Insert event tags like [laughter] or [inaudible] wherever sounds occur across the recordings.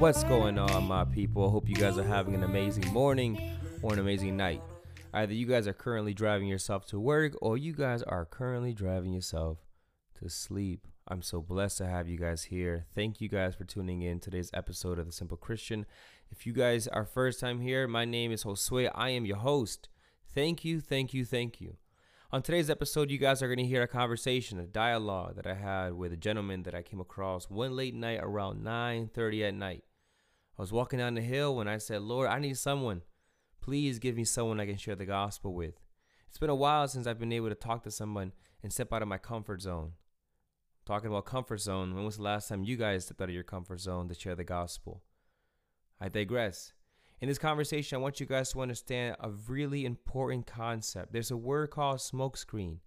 What's going on, my people? I hope you guys are having an amazing morning or an amazing night. Either you guys are currently driving yourself to work or you guys are currently driving yourself to sleep. I'm so blessed to have you guys here. Thank you guys for tuning in today's episode of The Simple Christian. If you guys are first time here, my name is Josue. I am your host. Thank you, thank you, thank you. On today's episode, you guys are going to hear a conversation, a dialogue that I had with a gentleman that I came across one late night around 9:30 at night. I was walking down the hill when I said, "Lord, I need someone. Please give me someone I can share the gospel with." It's been a while since I've been able to talk to someone and step out of my comfort zone. Talking about comfort zone, when was the last time you guys stepped out of your comfort zone to share the gospel? I digress. In this conversation, I want you guys to understand a really important concept. There's a word called smokescreen,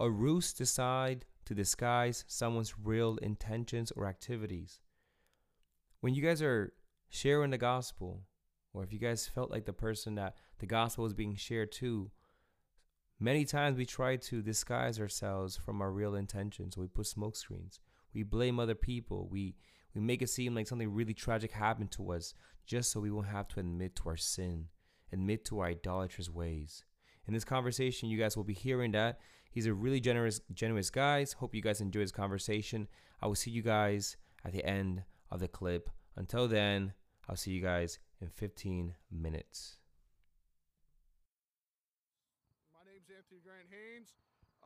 a ruse designed to disguise someone's real intentions or activities. When you guys are sharing the gospel, or if you guys felt like the person that the gospel was being shared to, many times we try to disguise ourselves from our real intentions. We put smokescreens. We blame other people. We we make it seem like something really tragic happened to us just so we won't have to admit to our sin, admit to our idolatrous ways. In this conversation, you guys will be hearing that. He's a really generous, generous guy. Hope you guys enjoy this conversation. I will see you guys at the end of the clip. Until then, I'll see you guys in 15 minutes. My name's Anthony Grant Haynes.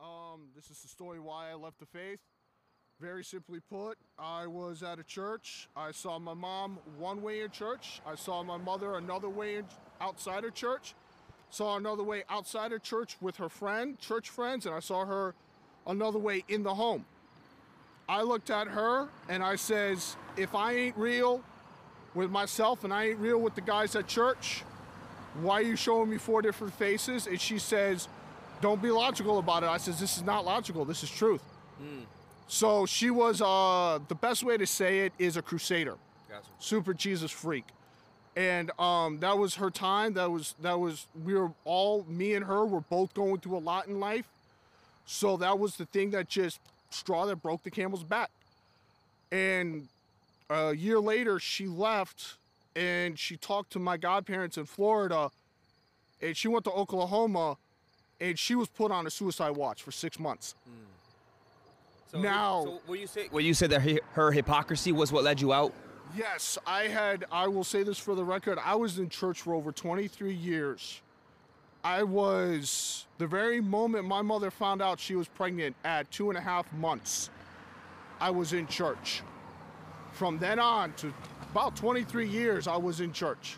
Um, this is the story why I left the faith. Very simply put, I was at a church. I saw my mom one way in church. I saw my mother another way in, outside of church. Saw another way outside of church with her friend, church friends, and I saw her another way in the home. I looked at her and I says, if I ain't real with myself and I ain't real with the guys at church, why are you showing me four different faces? And she says, don't be logical about it. I says, this is not logical. This is truth. So she was, uh, the best way to say it is a crusader, Gotcha. super Jesus freak. And um, that was her time. That was, that was, we were all, me and her were both going through a lot in life. So that was the thing that just, straw that broke the camel's back. And a year later, she left and she talked to my godparents in Florida and she went to Oklahoma and she was put on a suicide watch for six months. So, Now- so what you say? What you said that her, her hypocrisy was what led you out? Yes, I had, I will say this for the record, I was in church for over 23 years. I was, the very moment my mother found out she was pregnant at two and a half months, I was in church. From then on to about 23 years, I was in church.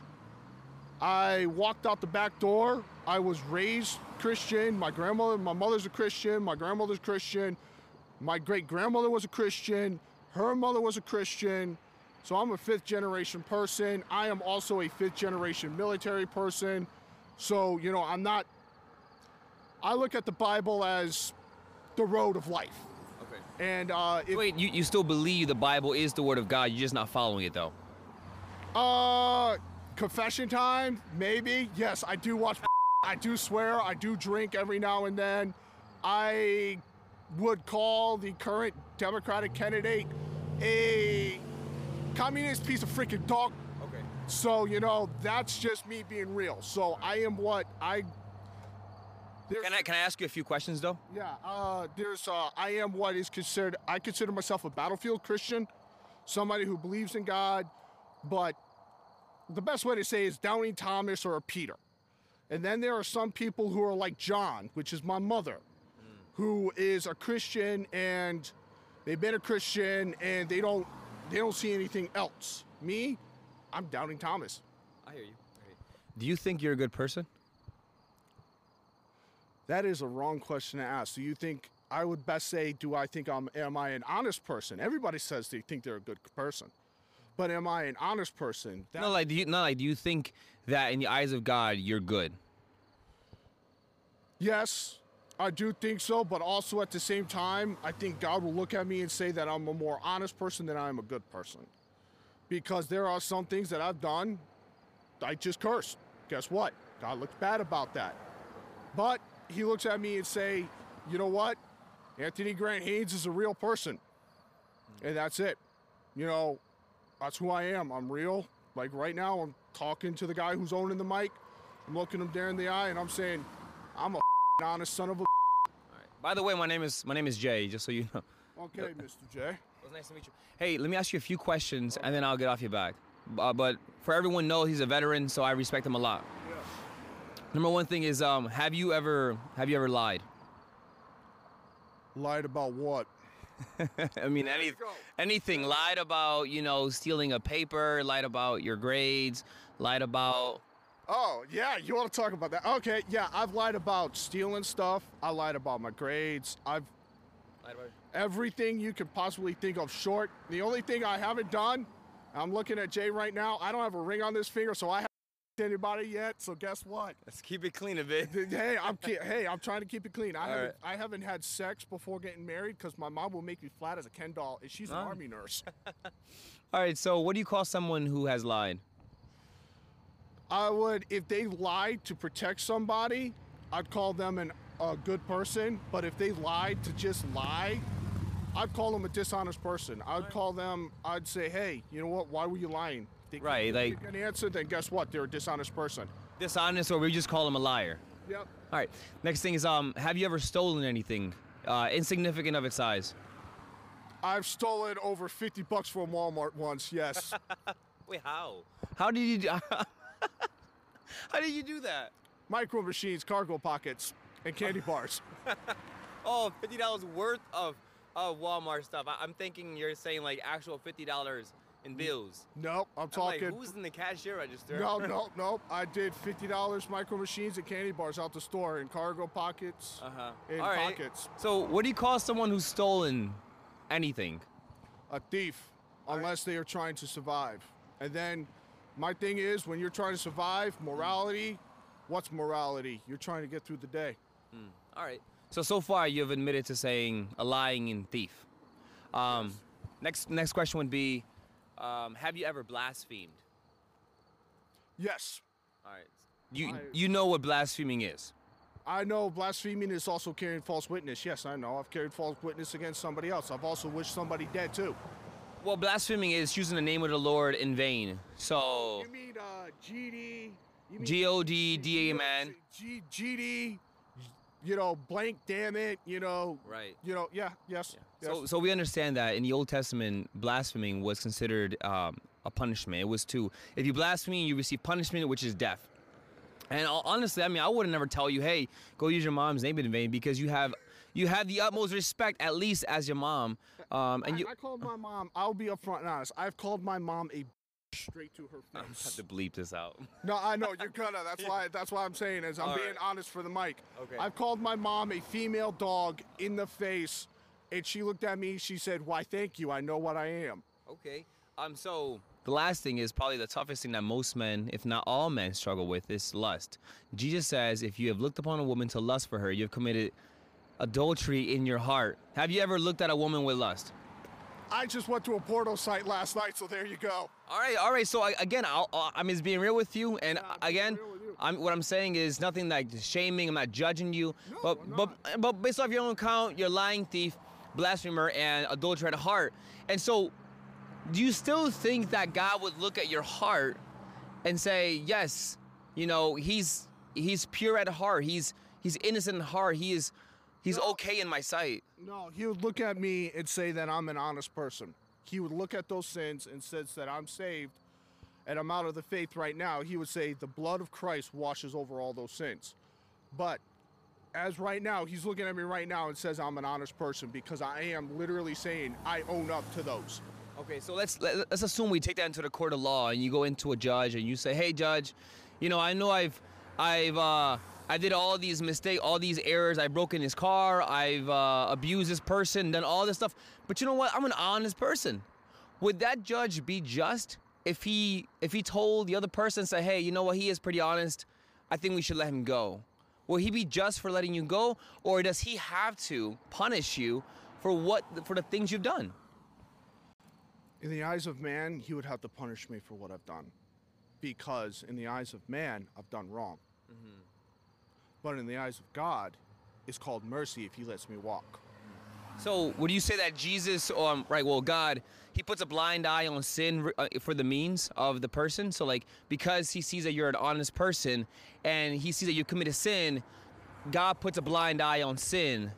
I walked out the back door. I was raised Christian. My grandmother, my mother's a Christian. My grandmother's Christian. My great grandmother was a Christian. Her mother was a Christian. So I'm a fifth generation person. I am also a fifth generation military person. So, you know, I'm not, I look at the Bible as the road of life. And uh, if, Wait, you, you still believe the Bible is the word of God? You're just not following it though. Uh, confession time, maybe. Yes, I do watch. [laughs] I do swear. I do drink every now and then. I would call the current Democratic candidate a communist piece of freaking dog. Okay. So you know that's just me being real. So I am what I. There's, Can I can I ask you a few questions though? yeah, uh, there's uh, I am what is considered. I consider myself a battlefield Christian, somebody who believes in God, but the best way to say is Doubting Thomas or a Peter. And then there are some people who are like John, which is my mother, who is a Christian and they've been a Christian and they don't they don't see anything else. Me, I'm Doubting Thomas. I hear you. Do you think you're a good person? That is a wrong question to ask. Do you think I would best say, do I think I'm am I an honest person? Everybody says they think they're a good person. But am I an honest person? That- No, like do you no like do you think that in the eyes of God you're good? yes, I do think so, but also at the same time, I think God will look at me and say that I'm a more honest person than I am a good person. Because there are some things that I've done, I just cursed. Guess what? God looks bad about that. But he looks at me and say, you know what? Anthony Grant Haynes is a real person. And that's it. You know, That's who I am. I'm real. Like right now, I'm talking to the guy who's owning the mic. I'm looking him there in the eye, and I'm saying, I'm a honest son of a. All right. By the way, my name is my name is Jay. Just so you know. Okay, [laughs] Mr. J. It was nice to meet you. Hey, let me ask you a few questions, and then I'll get off your back. Uh, but for everyone knows he's a veteran, so I respect him a lot. Number one thing is, um, have you ever have you ever lied? Lied about what? [laughs] I mean, any, anything. Lied about, you know, stealing a paper. Lied about your grades. Lied about. Oh, yeah, you want to talk about that? Okay, yeah, I've lied about stealing stuff. I lied about my grades. I've Lied about everything you could possibly think of short. The only thing I haven't done, I'm looking at Jay right now. I don't have a ring on this finger, so I anybody yet. So guess what? Let's keep it clean a bit. [laughs] Hey, I'm hey, I'm trying to keep it clean. I All haven't, right. I haven't had sex before getting married because my mom will make me flat as a Ken doll, and she's an Oh. army nurse. [laughs] All right. So, what do you call someone who has lied? I would, if they lied to protect somebody, I'd call them an, a good person. But if they lied to just lie, I'd call them a dishonest person. I'd call them, I'd say, hey, you know what? Why were you lying? They Right, like- you an answer, then guess what? They're a dishonest person. Dishonest, or we just call them a liar. Yep. All right. Next thing is, um, have you ever stolen anything uh, insignificant of its size? I've stolen over 50 bucks from Walmart once, yes. [laughs] Wait, how? How did you? Do, [laughs] how did you do that? Micro machines, cargo pockets, and candy bars. [laughs] Oh, fifty dollars worth of of Walmart stuff. I, I'm thinking you're saying like actual fifty dollars in bills. Nope, I'm I'm talking. like, who's in the cashier register? No, [laughs] no, no. I did fifty dollars micro machines and candy bars out the store in cargo pockets. Uh huh. In All right. pockets. So, what do you call someone who's stolen anything? A thief, unless they are trying to survive. And then, my thing is, when you're trying to survive, morality. What's morality? You're trying to get through the day. All right. So so far you've admitted to saying a lying and thief. Um, next next question would be, um, have you ever blasphemed? Yes, All right. You I- you know what blaspheming is. I know blaspheming is also carrying false witness. Yes, I know. I've carried false witness against somebody else. I've also wished somebody dead too. Well, blaspheming is using the name of the Lord in vain. So You mean uh, GD? You mean G O D D A man. G? You know, blank. Damn it. You know. Right. You know. Yeah. Yes. yes. So, so we understand that in the Old Testament, blaspheming was considered um, a punishment. It was to, if you blaspheme, you receive punishment, which is death. And honestly, I mean, I would never tell you, hey, go use your mom's name in vain, because you have, you have the utmost respect, at least as your mom. Um, and I, you I called my mom. I'll be upfront and honest. I've called my mom a straight to her have face. to bleep this out. [laughs] No, I know [laughs] you're gonna. That's why. That's why I'm saying is I'm All being right. honest for the mic. Okay. I've called my mom a female dog in the face, and she looked at me. She said, "Why, thank you. I know what I am." Okay. Um. So the last thing is probably the toughest thing that most men, if not all men, struggle with is lust. Jesus says, if you have looked upon a woman to lust for her, you have committed adultery in your heart. Have you ever looked at a woman with lust? I just went to a porno site last night, so there you go. All right, all right. So I, again, I'll, I'll- I'm just being real with you, and Yeah, again, you. I'm what I'm saying is nothing like shaming. I'm not judging you, No, but but but based off your own account, you're lying thief, blasphemer, and adulterer at heart. And so, do you still think that God would look at your heart and say, yes, you know, he's he's pure at heart, he's he's innocent in heart, he is he's No. okay in my sight. No, he would look at me and say that I'm an honest person. He would look at those sins and says that I'm saved and I'm out of the faith right now. He would say the blood of Christ washes over all those sins. But as right now, he's looking at me right now and says I'm an honest person because I am literally saying I own up to those. Okay, so let's let, let's assume we take that into the court of law, and you go into a judge and you say, "Hey, judge, you know, I know I've, I've, uh, I did all these mistakes, all these errors. I broke in his car. I've uh, abused this person, done all this stuff. But you know what? I'm an honest person. Would that judge be just if he if he told the other person, say, "Hey, you know what? He is pretty honest. I think we should let him go." Will he be just for letting you go, or does he have to punish you for what for the things you've done? In the eyes of man, he would have to punish me for what I've done. Because in the eyes of man, I've done wrong. But in the eyes of God, it's called mercy if he lets me walk. So would you say that Jesus, um, right? Well, God, He puts a blind eye on sin uh, for the means of the person. So like because He sees that you're an honest person, and He sees that you commit a sin, God puts a blind eye on sin.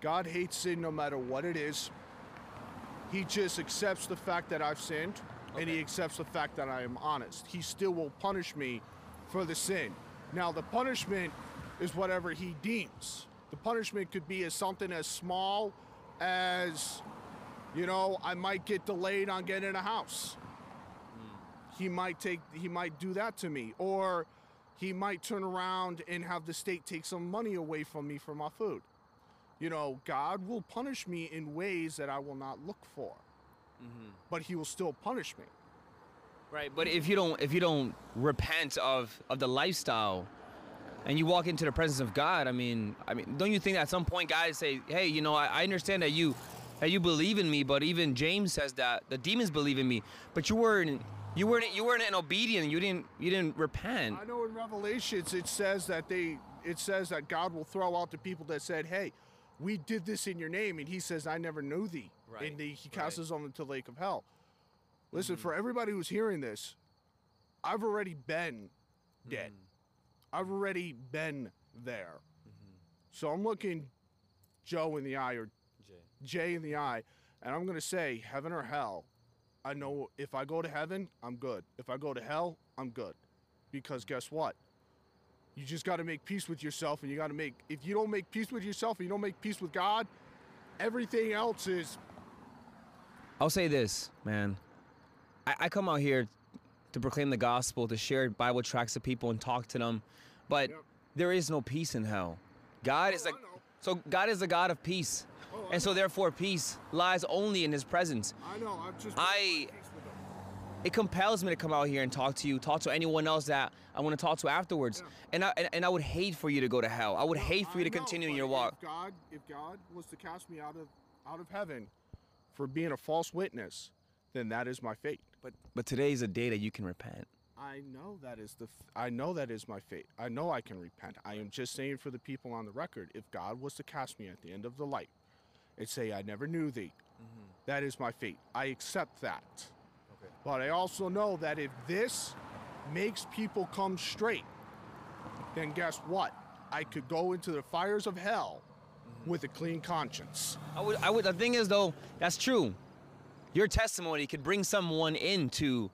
God hates sin no matter what it is. He just accepts the fact that I've sinned and he accepts the fact that I am honest. He still will punish me for the sin. Now, the punishment is whatever he deems. The punishment could be as something as small as, you know, I might get delayed on getting a house. He might take he might do that to me or he might turn around and have the state take some money away from me for my food you know, God will punish me in ways that I will not look for. Mm-hmm. But he will still punish me. Right, but if you don't if you don't repent of of the lifestyle and you walk into the presence of God, I mean, I mean, don't you think at some point guys say, "Hey, you know, I, I understand that you that you believe in me, but even James says that the demons believe in me, but you weren't you weren't you weren't obedient. You didn't you didn't repent." I know in Revelations it says that they it says that God will throw out the people that said, Hey, we did this in your name, and he says, I never knew thee. Right, And the, he casts us on into the lake of hell. Listen, for everybody who's hearing this, I've already been dead. Hmm. I've already been there. Mm-hmm. So I'm looking Joe in the eye or Jay in the eye, and I'm gonna say heaven or hell. I know if I go to heaven, I'm good. If I go to hell, I'm good. Because guess what? You just got to make peace with yourself, and you got to make. If you don't make peace with yourself, and you don't make peace with God, everything else is. I'll say this, man. I, I come out here to proclaim the gospel, to share Bible tracts to people and talk to them, but Yep. there is no peace in hell. God oh, is Oh, the I so God is the God of peace, Oh, and so therefore peace lies only in His presence. I know. I'm just. I- It compels me to come out here and talk to you, talk to anyone else that I want to talk to afterwards, Yeah. and I and, and I would hate for you to go to hell. I would hate for you to continue in your walk. If God, if God was to cast me out of out of heaven for being a false witness, then that is my fate. But but today is a day that you can repent. I know that is the. f- I know that is my fate. I know I can repent. I am just saying for the people on the record, if God was to cast me at the end of the light, and say, "I never knew thee," mm-hmm. that is my fate. I accept that. But I also know that if this makes people come straight, then guess what? I could go into the fires of hell mm-hmm. with a clean conscience. I would, I would. The thing is, though, that's true. Your testimony could bring someone into,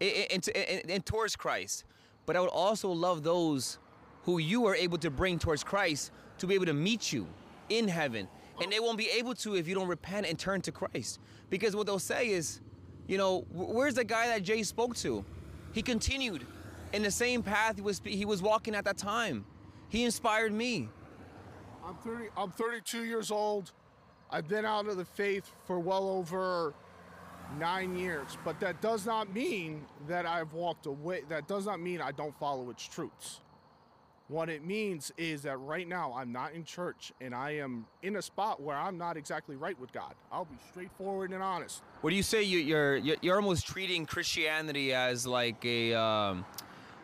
into, in, in, towards Christ. But I would also love those who you are able to bring towards Christ to be able to meet you in heaven, and they won't be able to if you don't repent and turn to Christ. Because what they'll say is, you know, where's the guy that Jay spoke to? He continued in the same path he was he was walking at that time. He inspired me. I'm 30. I'm 32 years old. I've been out of the faith for well over nine years, but that does not mean that I've walked away. That does not mean I don't follow its truths. What it means is that right now I'm not in church and I am in a spot where I'm not exactly right with God. I'll be straightforward and honest. What do you say? You, you're you're you're almost treating Christianity as like a um,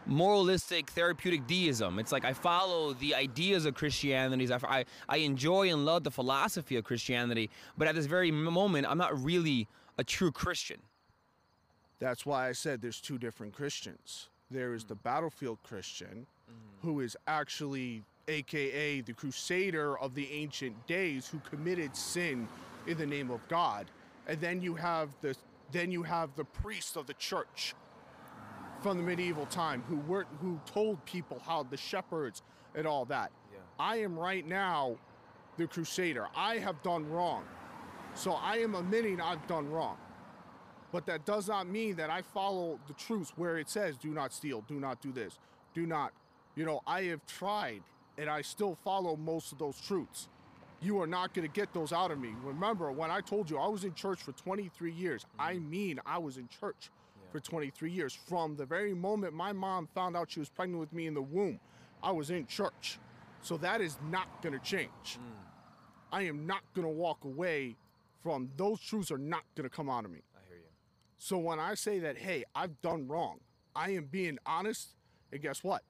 moralistic therapeutic deism. It's like I follow the ideas of Christianity. I, I I enjoy and love the philosophy of Christianity, but at this very moment, I'm not really a true Christian. That's why I said there's two different Christians. There is the mm-hmm. battlefield Christian, mm-hmm. who is actually AKA the crusader of the ancient days who committed sin in the name of God. And then you have the then you have the priest of the church from the medieval time who were who told people how the shepherds and all that. Yeah. I am right now the crusader. I have done wrong. So I am admitting I've done wrong. But that does not mean that I follow the truths where it says, do not steal, do not do this, do not. You know, I have tried and I still follow most of those truths. You are not going to get those out of me. Remember, when I told you I was in church for 23 years, I mm-hmm. mean I was in church for 23 years. From the very moment my mom found out she was pregnant with me in the womb, I was in church. So that is not going to change. Mm. I am not going to walk away from those truths are not going to come out of me. I hear you. So when I say that, hey, I've done wrong, I am being honest. And guess what?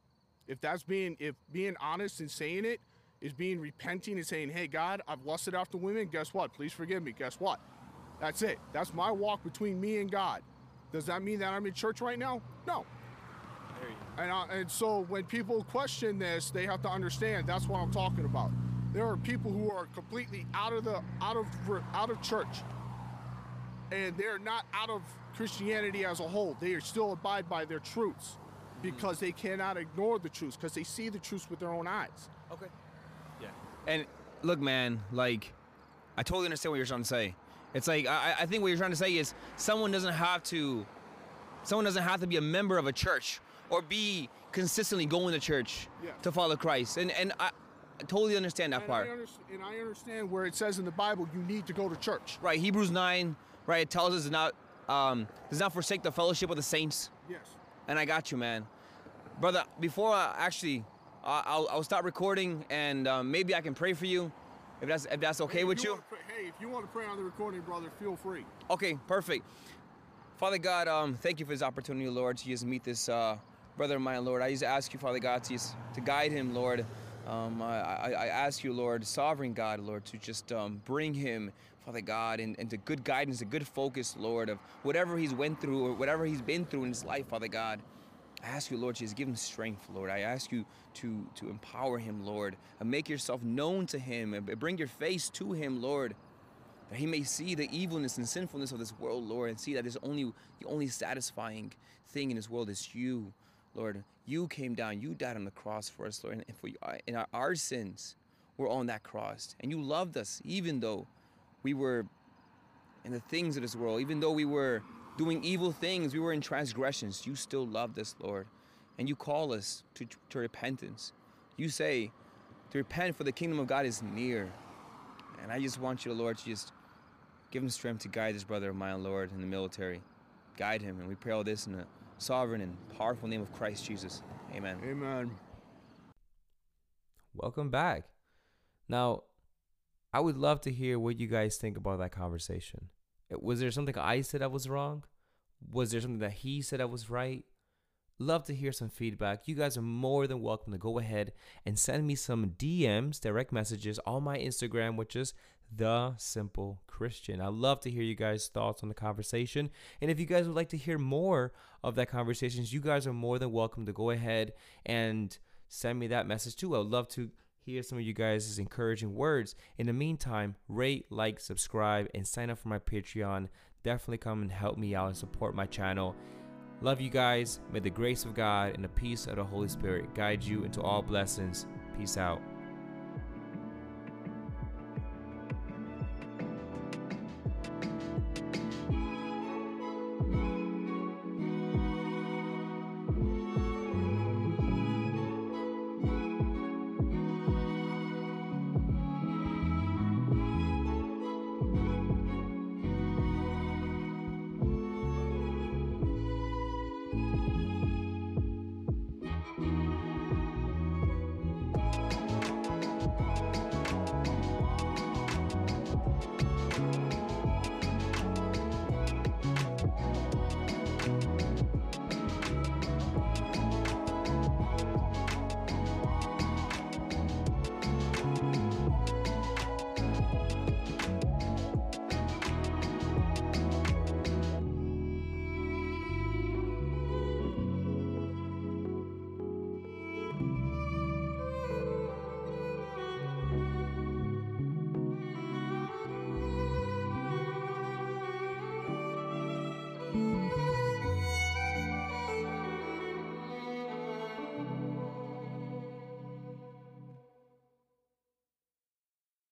If that's being if being honest and saying it is being repenting and saying, Hey, God, I've lusted after women. Guess what? Please forgive me. Guess what? That's it. That's my walk between me and God. Does that mean that I'm in church right now? No. And, I, and so when people question this, they have to understand that's what I'm talking about. There are people who are completely out of the out of out of church, and they're not out of Christianity as a whole. They are still abide by their truths because they cannot ignore the truths because they see the truths with their own eyes. Okay. Yeah. And look, man, like, I totally understand what you're trying to say. It's like I, I think what you're trying to say is someone doesn't have to, someone doesn't have to be a member of a church or be consistently going to church Yes. to follow Christ. And and I, I totally understand that And part. I, underst- and I understand where it says in the Bible you need to go to church. Right. Hebrews nine. Right. It tells us to not um does not forsake the fellowship of the saints. Yes. And I got you, man, brother. Before I actually, I I'll, I'll stop recording and um, maybe I can pray for you, if that's if that's okay Hey, if with you. wanna pray- hey, if you want to pray on the recording, brother, feel free. Okay, perfect. Father God, um, thank you for this opportunity, Lord, to just meet this uh, brother of mine, Lord. I just ask you, Father God, to just to guide him, Lord. Um, I, I, ask you, Lord, sovereign God, Lord, to just um, bring him, Father God, and good guidance, a good focus, Lord, of whatever he's went through or whatever he's been through in his life, Father God. I ask you, Lord, to just give him strength, Lord. I ask you to to empower him, Lord, and make yourself known to him, and bring your face to him, Lord that he may see the evilness and sinfulness of this world, Lord, and see that there's only the only satisfying thing in this world is you, Lord. You came down, you died on the cross for us, Lord, and for uh, in our, our sins, were on that cross, and you loved us even though we were in the things of this world, even though we were doing evil things, we were in transgressions. You still loved us, Lord, and you call us to, to repentance. You say to repent, for the kingdom of God is near. And I just want you, Lord, to just give him strength to guide this brother of mine, Lord, in the military. Guide him. And we pray all this in the sovereign and powerful name of Christ Jesus. Amen. Amen. Welcome back. Now, I would love to hear what you guys think about that conversation. Was there something I said that was wrong? Was there something that he said that was right? Love to hear some feedback. You guys are more than welcome to go ahead and send me some DMs, direct messages on my Instagram, which is the simple Christian. I love to hear you guys' thoughts on the conversation. And if you guys would like to hear more of that conversations, you guys are more than welcome to go ahead and send me that message too. I would love to hear some of you guys' encouraging words. In the meantime, rate, like, subscribe, and sign up for my Patreon. Definitely come and help me out and support my channel. Love you guys. May the grace of God and the peace of the Holy Spirit guide you into all blessings. Peace out.